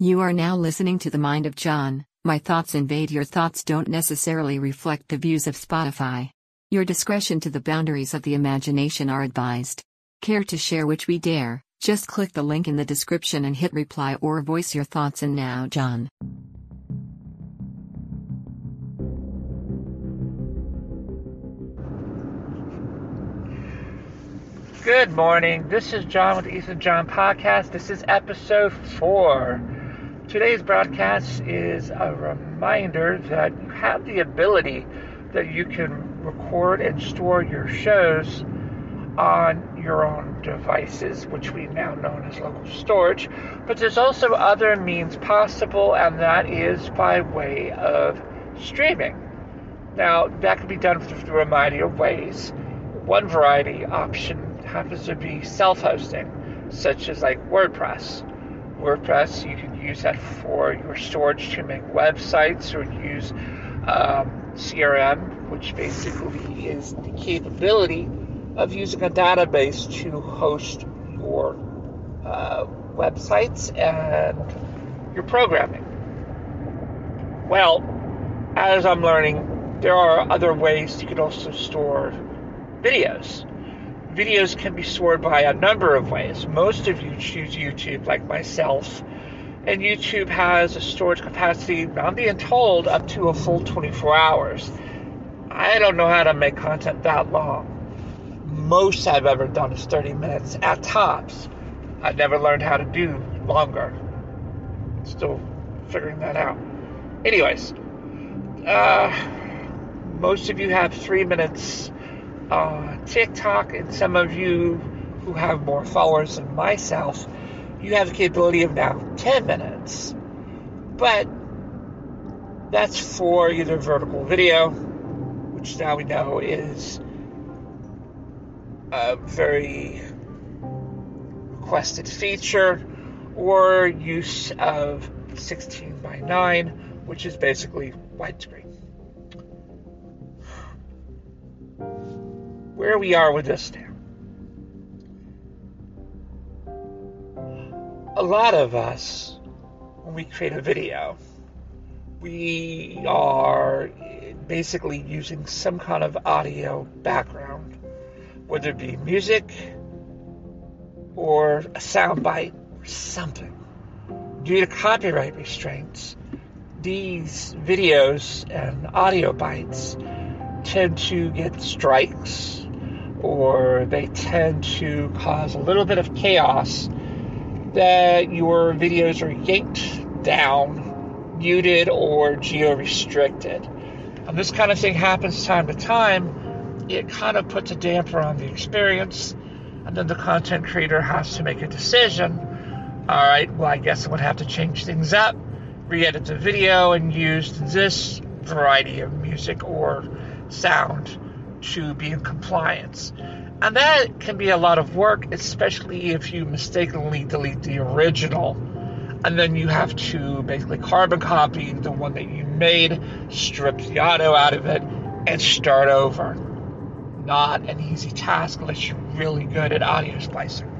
You are now listening to The Mind Over John. My thoughts invade your thoughts don't necessarily reflect the views of Spotify. Your discretion to the boundaries of the imagination are advised. Care to share which we dare? Just click the link in the description and hit reply or voice your thoughts. And now, John. Good morning. This is John with the Ethan John Podcast. This is episode four. Today's broadcast is a reminder that you have the ability that you can record and store your shows on your own devices, which we now know as local storage. But there's also other means possible, and that is by way of streaming. Now, that can be done through a variety of ways. One variety option happens to be self-hosting, such as like WordPress. WordPress, you can use that for your storage to make websites or use um, CRM, which basically is the capability of using a database to host your uh, websites and your programming. Well, as I'm learning, there are other ways you can also store videos videos can be stored by a number of ways. Most of you choose YouTube, like myself, and YouTube has a storage capacity, I'm being told, up to a full 24 hours. I don't know how to make content that long. Most I've ever done is 30 minutes at tops. I never learned how to do longer. Still figuring that out. Anyways, uh, most of you have three minutes uh, TikTok, and some of you who have more followers than myself, you have the capability of now 10 minutes. But that's for either vertical video, which now we know is a very requested feature, or use of 16 by 9, which is basically widescreen. Where we are with this now. A lot of us, when we create a video, we are basically using some kind of audio background, whether it be music or a soundbite or something. Due to copyright restraints, these videos and audio bites tend to get strikes or they tend to cause a little bit of chaos that your videos are yanked down, muted, or geo restricted. And this kind of thing happens time to time. It kind of puts a damper on the experience, and then the content creator has to make a decision. All right, well, I guess I would have to change things up, re edit the video, and use this variety of music or sound to be in compliance. And that can be a lot of work, especially if you mistakenly delete the original. And then you have to basically carbon copy the one that you made, strip the audio out of it, and start over. Not an easy task unless you're really good at audio splicing.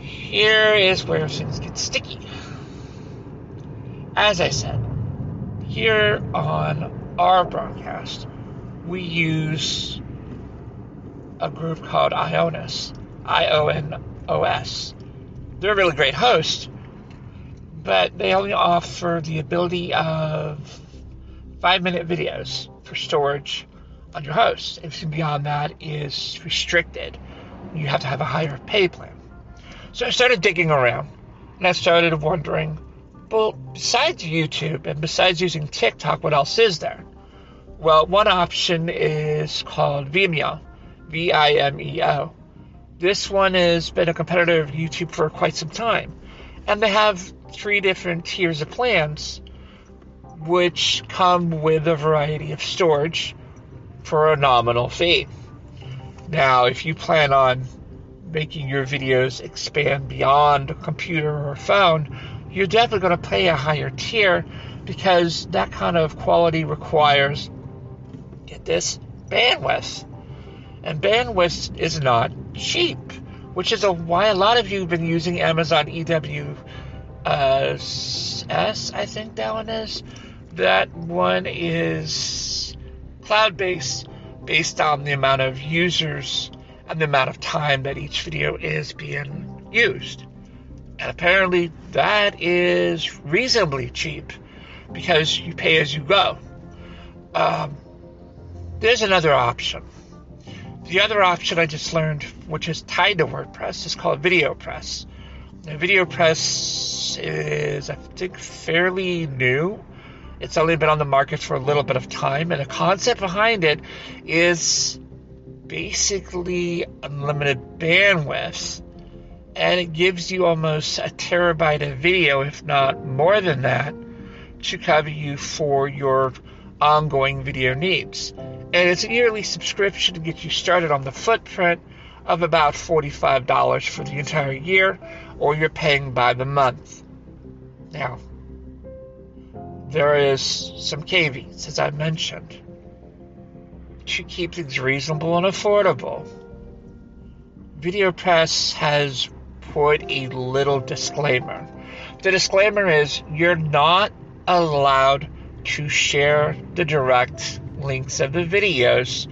Here is where things get sticky. As I said, here on our broadcast, we use a group called Ionos, I O N O S. They're a really great host, but they only offer the ability of five minute videos for storage on your host. Anything beyond that is restricted. You have to have a higher pay plan. So I started digging around and I started wondering well, besides YouTube and besides using TikTok, what else is there? Well, one option is called Vimeo, V I M E O. This one has been a competitor of YouTube for quite some time. And they have three different tiers of plans, which come with a variety of storage for a nominal fee. Now, if you plan on making your videos expand beyond a computer or a phone, you're definitely going to pay a higher tier because that kind of quality requires get this, bandwidth. And bandwidth is not cheap, which is a, why a lot of you have been using Amazon EW uh, S, I think that one is. That one is cloud based, based on the amount of users and the amount of time that each video is being used. And apparently, that is reasonably cheap because you pay as you go. Um, there's another option. The other option I just learned, which is tied to WordPress, is called VideoPress. Now, VideoPress is, I think, fairly new. It's only been on the market for a little bit of time, and the concept behind it is basically unlimited bandwidth, and it gives you almost a terabyte of video, if not more than that, to cover you for your ongoing video needs. And it's a yearly subscription to get you started on the footprint of about $45 for the entire year, or you're paying by the month. Now, there is some caveats, as I mentioned, to keep things reasonable and affordable. VideoPress has put a little disclaimer. The disclaimer is you're not allowed to share the direct links of the videos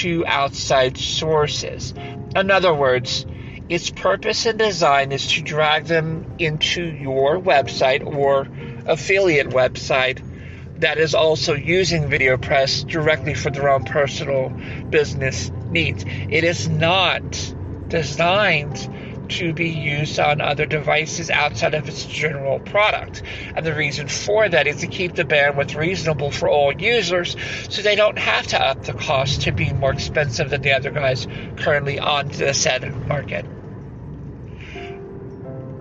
to outside sources. In other words, its purpose and design is to drag them into your website or affiliate website that is also using VideoPress directly for their own personal business needs. It is not designed to be used on other devices outside of its general product. And the reason for that is to keep the bandwidth reasonable for all users so they don't have to up the cost to be more expensive than the other guys currently on the said market.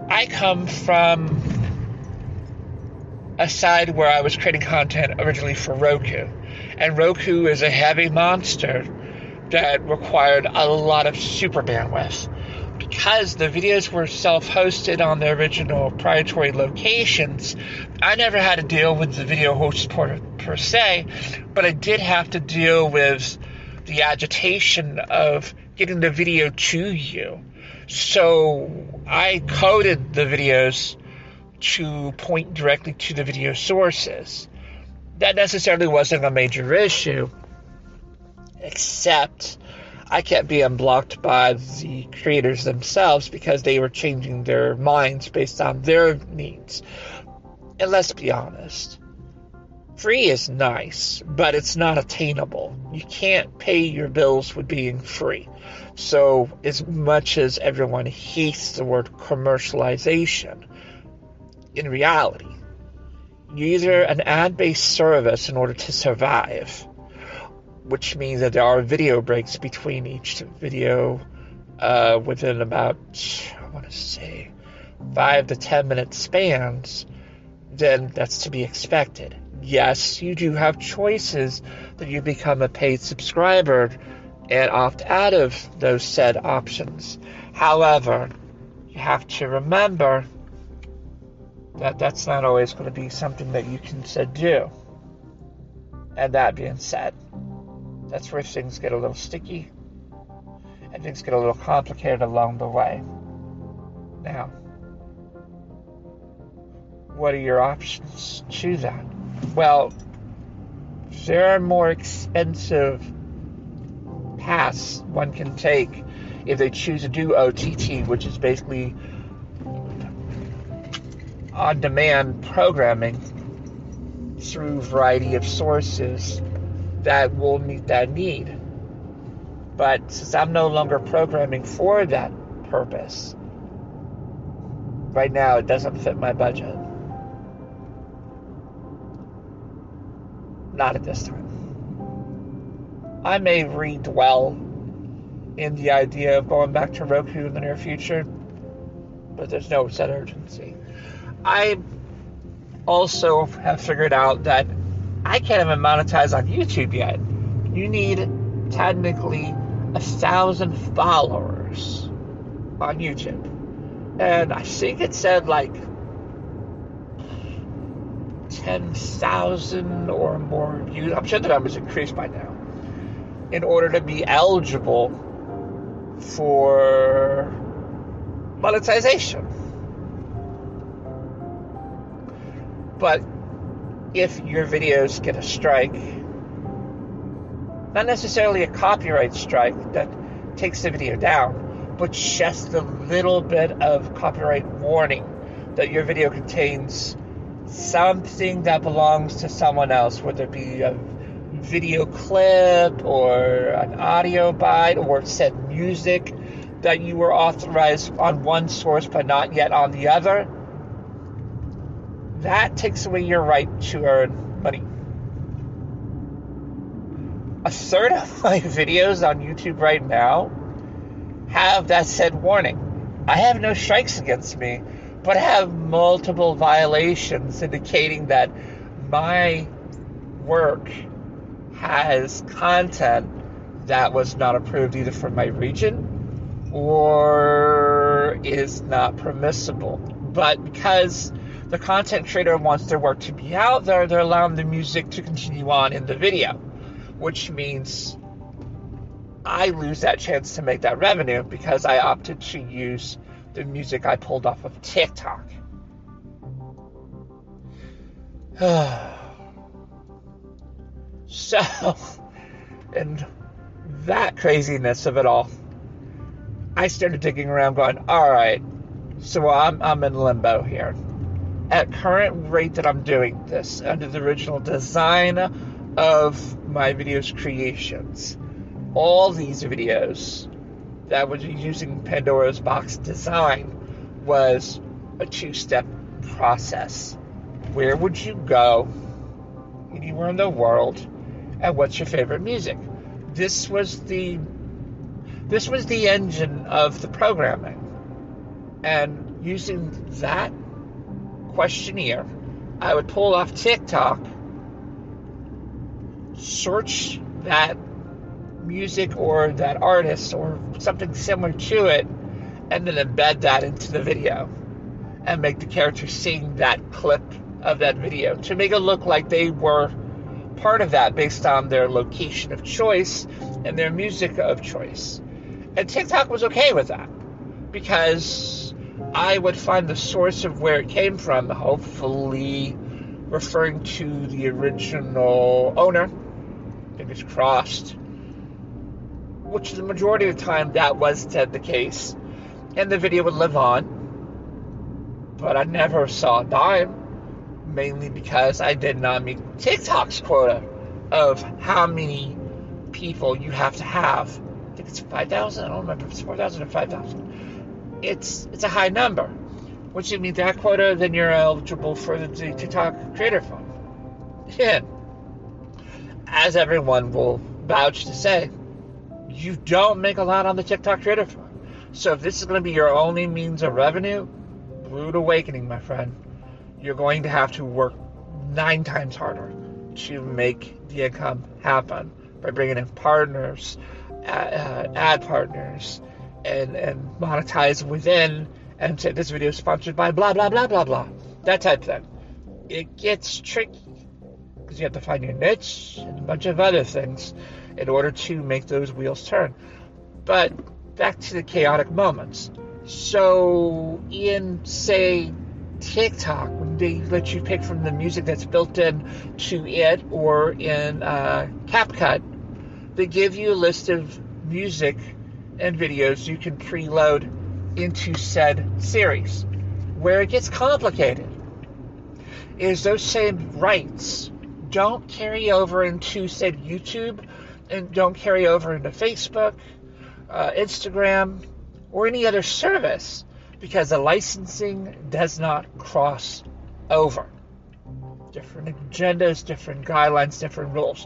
I come from a side where I was creating content originally for Roku. And Roku is a heavy monster that required a lot of super bandwidth because the videos were self hosted on the original proprietary locations, I never had to deal with the video host per, per se, but I did have to deal with the agitation of getting the video to you. So I coded the videos to point directly to the video sources. That necessarily wasn't a major issue, except I kept being blocked by the creators themselves because they were changing their minds based on their needs. And let's be honest, free is nice, but it's not attainable. You can't pay your bills with being free. So, as much as everyone hates the word commercialization, in reality, you either an ad based service in order to survive which means that there are video breaks between each video uh, within about, I want to say, five to ten minute spans, then that's to be expected. Yes, you do have choices that you become a paid subscriber and opt out of those said options. However, you have to remember that that's not always going to be something that you can do. And that being said, that's where things get a little sticky and things get a little complicated along the way. Now, what are your options to that? Well, there are more expensive paths one can take if they choose to do OTT, which is basically on demand programming through a variety of sources that will meet that need. But since I'm no longer programming for that purpose, right now it doesn't fit my budget. Not at this time. I may redwell in the idea of going back to Roku in the near future, but there's no set urgency. I also have figured out that I can't even monetize on YouTube yet. You need technically a thousand followers on YouTube. And I think it said like 10,000 or more views. I'm sure the numbers increased by now. In order to be eligible for monetization. But if your videos get a strike, not necessarily a copyright strike that takes the video down, but just a little bit of copyright warning that your video contains something that belongs to someone else, whether it be a video clip or an audio bite or said music that you were authorized on one source but not yet on the other, that takes away your right to earn money. A third of my videos on YouTube right now have that said warning. I have no strikes against me, but have multiple violations indicating that my work has content that was not approved either from my region or is not permissible. But because the content creator wants their work to be out there, they're allowing the music to continue on in the video, which means I lose that chance to make that revenue because I opted to use the music I pulled off of TikTok. so, and that craziness of it all, I started digging around going, all right, so I'm, I'm in limbo here. At current rate that I'm doing this, under the original design of my videos creations, all these videos that was using Pandora's box design was a two-step process. Where would you go anywhere in the world and what's your favorite music? This was the this was the engine of the programming. And using that questionnaire, I would pull off TikTok, search that music or that artist or something similar to it, and then embed that into the video and make the character sing that clip of that video to make it look like they were part of that based on their location of choice and their music of choice. And TikTok was okay with that because I would find the source of where it came from, hopefully referring to the original owner. Fingers crossed. Which the majority of the time that was the case. And the video would live on. But I never saw a dime mainly because I did not meet TikTok's quota of how many people you have to have. I think it's 5,000. I don't remember it's 4,000 or 5,000. It's it's a high number. Once you meet that quota, then you're eligible for the TikTok Creator Fund. Yeah. As everyone will vouch to say, you don't make a lot on the TikTok Creator Fund. So if this is going to be your only means of revenue, rude awakening, my friend you're going to have to work nine times harder to make the income happen by bringing in partners, uh, ad partners, and, and monetize within and say this video is sponsored by blah, blah, blah, blah, blah. That type thing. It gets tricky because you have to find your niche and a bunch of other things in order to make those wheels turn. But back to the chaotic moments. So, in, say, TikTok, when they let you pick from the music that's built in to it or in uh, CapCut, they give you a list of music and videos you can preload into said series. Where it gets complicated is those same rights don't carry over into said YouTube and don't carry over into Facebook, uh, Instagram, or any other service because the licensing does not cross over. Different agendas, different guidelines, different rules.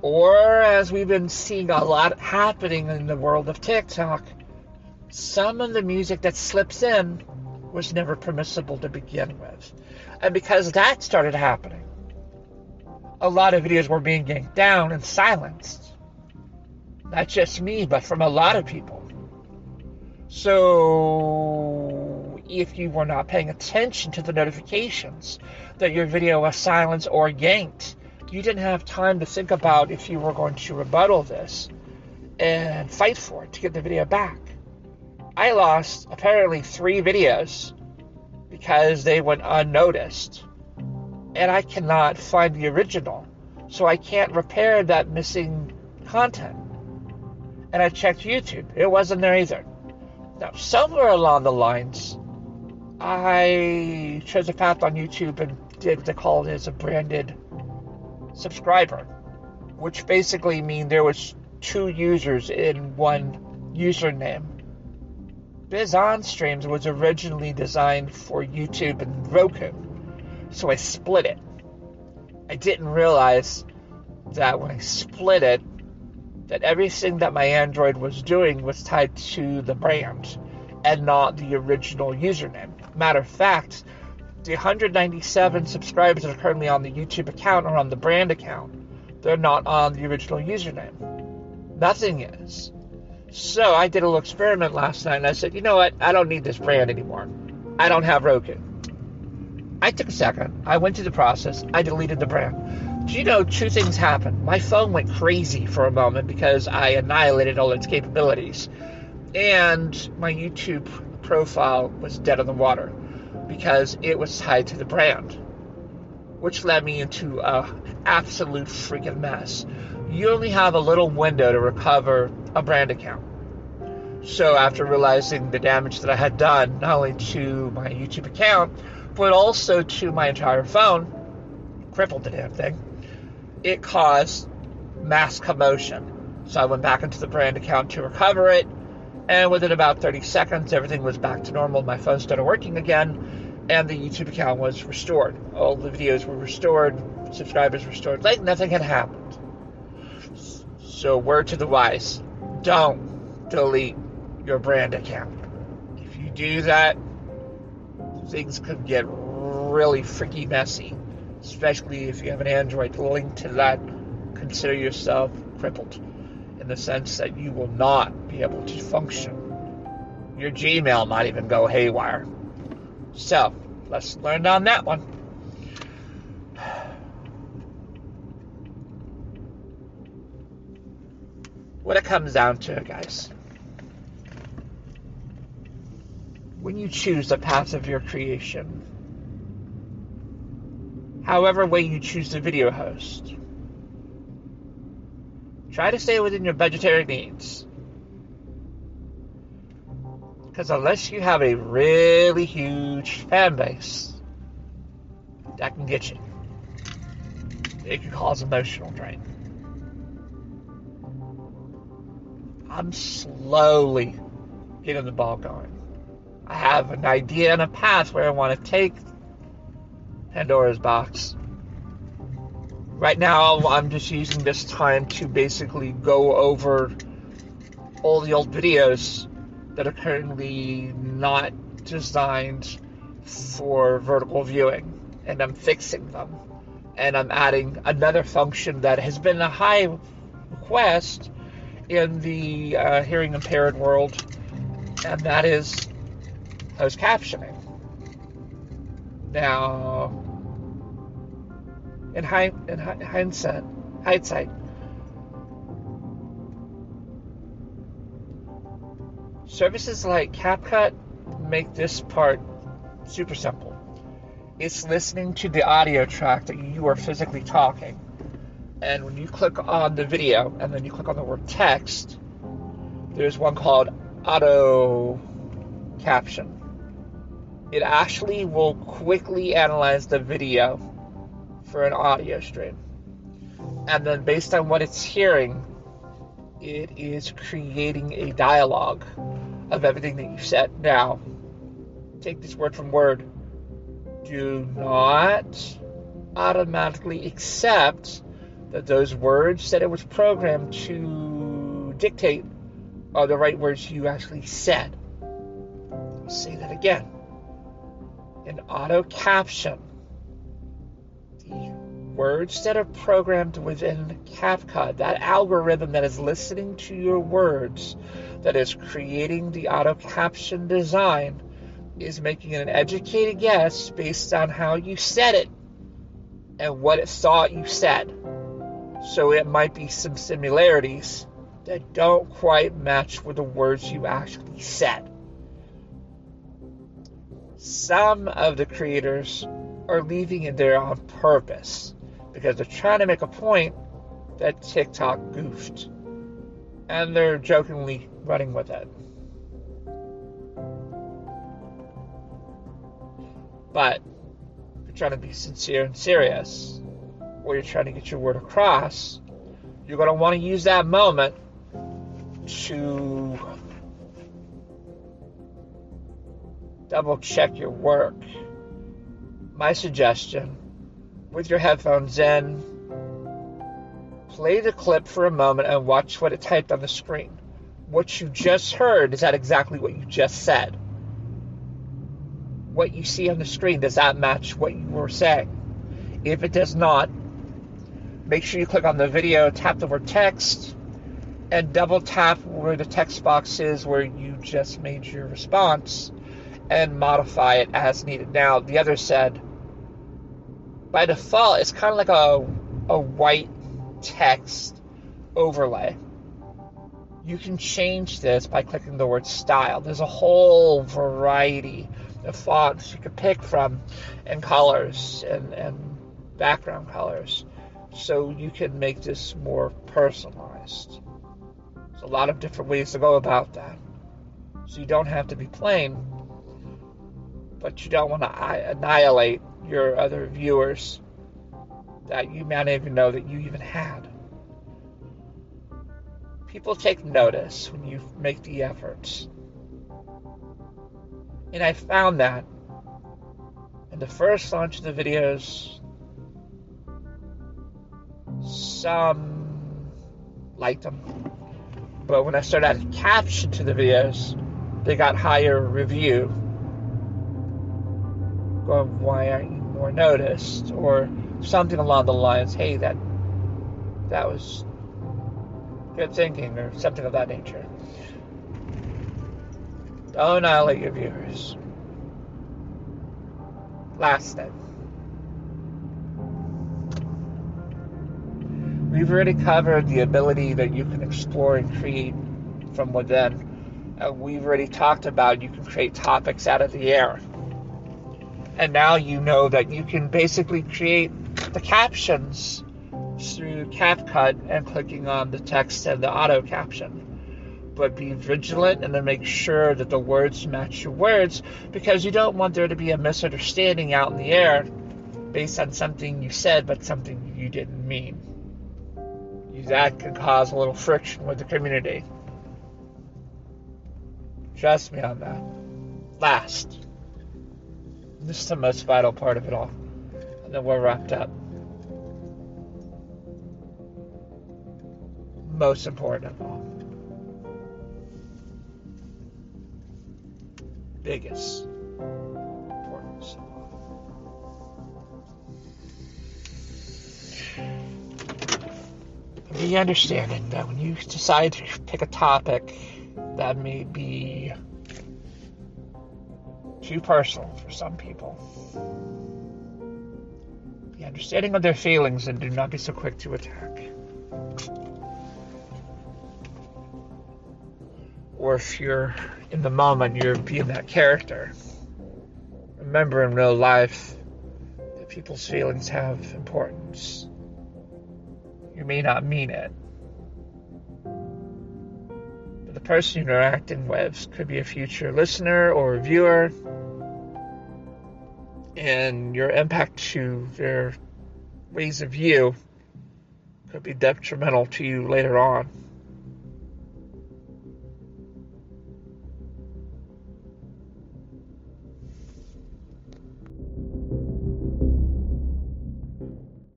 Or, as we've been seeing a lot happening in the world of TikTok, some of the music that slips in was never permissible to begin with. And because that started happening, a lot of videos were being yanked down and silenced. Not just me, but from a lot of people. So, if you were not paying attention to the notifications that your video was silenced or yanked, you didn't have time to think about if you were going to rebuttal this and fight for it to get the video back. I lost apparently three videos because they went unnoticed and I cannot find the original. So I can't repair that missing content. And I checked YouTube, it wasn't there either. Now, somewhere along the lines, I chose a path on YouTube and did what they call it as a branded subscriber, which basically mean there was two users in one username. Biz on Streams was originally designed for YouTube and Roku, so I split it. I didn't realize that when I split it, that everything that my Android was doing was tied to the brand and not the original username. Matter of fact, the 197 subscribers that are currently on the YouTube account are on the brand account. They're not on the original username. Nothing is. So I did a little experiment last night and I said, you know what? I don't need this brand anymore. I don't have Roku. I took a second. I went through the process. I deleted the brand. Do you know two things happened? My phone went crazy for a moment because I annihilated all its capabilities. And my YouTube profile was dead in the water because it was tied to the brand, which led me into a absolute freaking mess. You only have a little window to recover a brand account. So after realizing the damage that I had done, not only to my YouTube account, but also to my entire phone, crippled the damn thing, it caused mass commotion. So I went back into the brand account to recover it, and within about 30 seconds, everything was back to normal. My phone started working again, and the YouTube account was restored. All the videos were restored, subscribers restored, like nothing had happened. So, word to the wise don't delete your brand account. If you do that, things could get really freaky messy, especially if you have an Android linked to that. Consider yourself crippled in the sense that you will not be able to function. Your Gmail might even go haywire. So, let's learn on that one. What it comes down to, guys, when you choose the path of your creation, however way you choose the video host, try to stay within your budgetary means. Because unless you have a really huge fan base, that can get you. It can cause emotional drain. I'm slowly getting the ball going. I have an idea and a path where I want to take Pandora's box. Right now, I'm just using this time to basically go over all the old videos that are currently not designed for vertical viewing, and I'm fixing them. And I'm adding another function that has been a high request in the uh, hearing impaired world, and that is closed captioning. Now, in, high, in hindsight, hindsight, services like CapCut make this part super simple. It's listening to the audio track that you are physically talking. And when you click on the video and then you click on the word text, there's one called auto caption it actually will quickly analyze the video for an audio stream. And then, based on what it's hearing, it is creating a dialogue of everything that you said. Now, take this word from word. Do not automatically accept that those words that it was programmed to dictate are the right words you actually said. Say that again an auto caption. Words that are programmed within CapCut, that algorithm that is listening to your words, that is creating the auto caption design, is making an educated guess based on how you said it and what it thought you said. So it might be some similarities that don't quite match with the words you actually said some of the creators are leaving it there on purpose because they're trying to make a point that TikTok goofed. And they're jokingly running with it. But if you're trying to be sincere and serious, or you're trying to get your word across, you're going to want to use that moment to double check your work. My suggestion with your headphones in, play the clip for a moment and watch what it typed on the screen. What you just heard, is that exactly what you just said? What you see on the screen, does that match what you were saying? If it does not, make sure you click on the video, tap the word text, and double tap where the text box is where you just made your response and modify it as needed. Now, the other said, by default, it's kind of like a, a white text overlay. You can change this by clicking the word style. There's a whole variety of fonts you can pick from and colors and, and background colors. So you can make this more personalized. There's a lot of different ways to go about that. So you don't have to be plain, but you don't want to annihilate your other viewers that you may not even know that you even had. People take notice when you make the efforts. And I found that in the first launch of the videos, some liked them. But when I started adding caption to the videos, they got higher review. Going, why aren't you more noticed or something along the lines hey that that was good thinking or something of that nature. Don't annihilate your viewers. Last thing we've already covered the ability that you can explore and create from within uh, we've already talked about you can create topics out of the air and now you know that you can basically create the captions through CapCut and clicking on the text and the auto caption. But be vigilant and then make sure that the words match your words because you don't want there to be a misunderstanding out in the air based on something you said but something you didn't mean. That can cause a little friction with the community. Trust me on that. Last, this is the most vital part of it all. And then we're wrapped up. Most important of all. Biggest importance of all. Be understanding that when you decide to pick a topic that may be too personal for some people. Be understanding of their feelings and do not be so quick to attack. Or if you're in the moment, and you're being that character. Remember in real life that people's feelings have importance. You may not mean it. Person you're interacting with could be a future listener or viewer and your impact to their ways of view could be detrimental to you later on.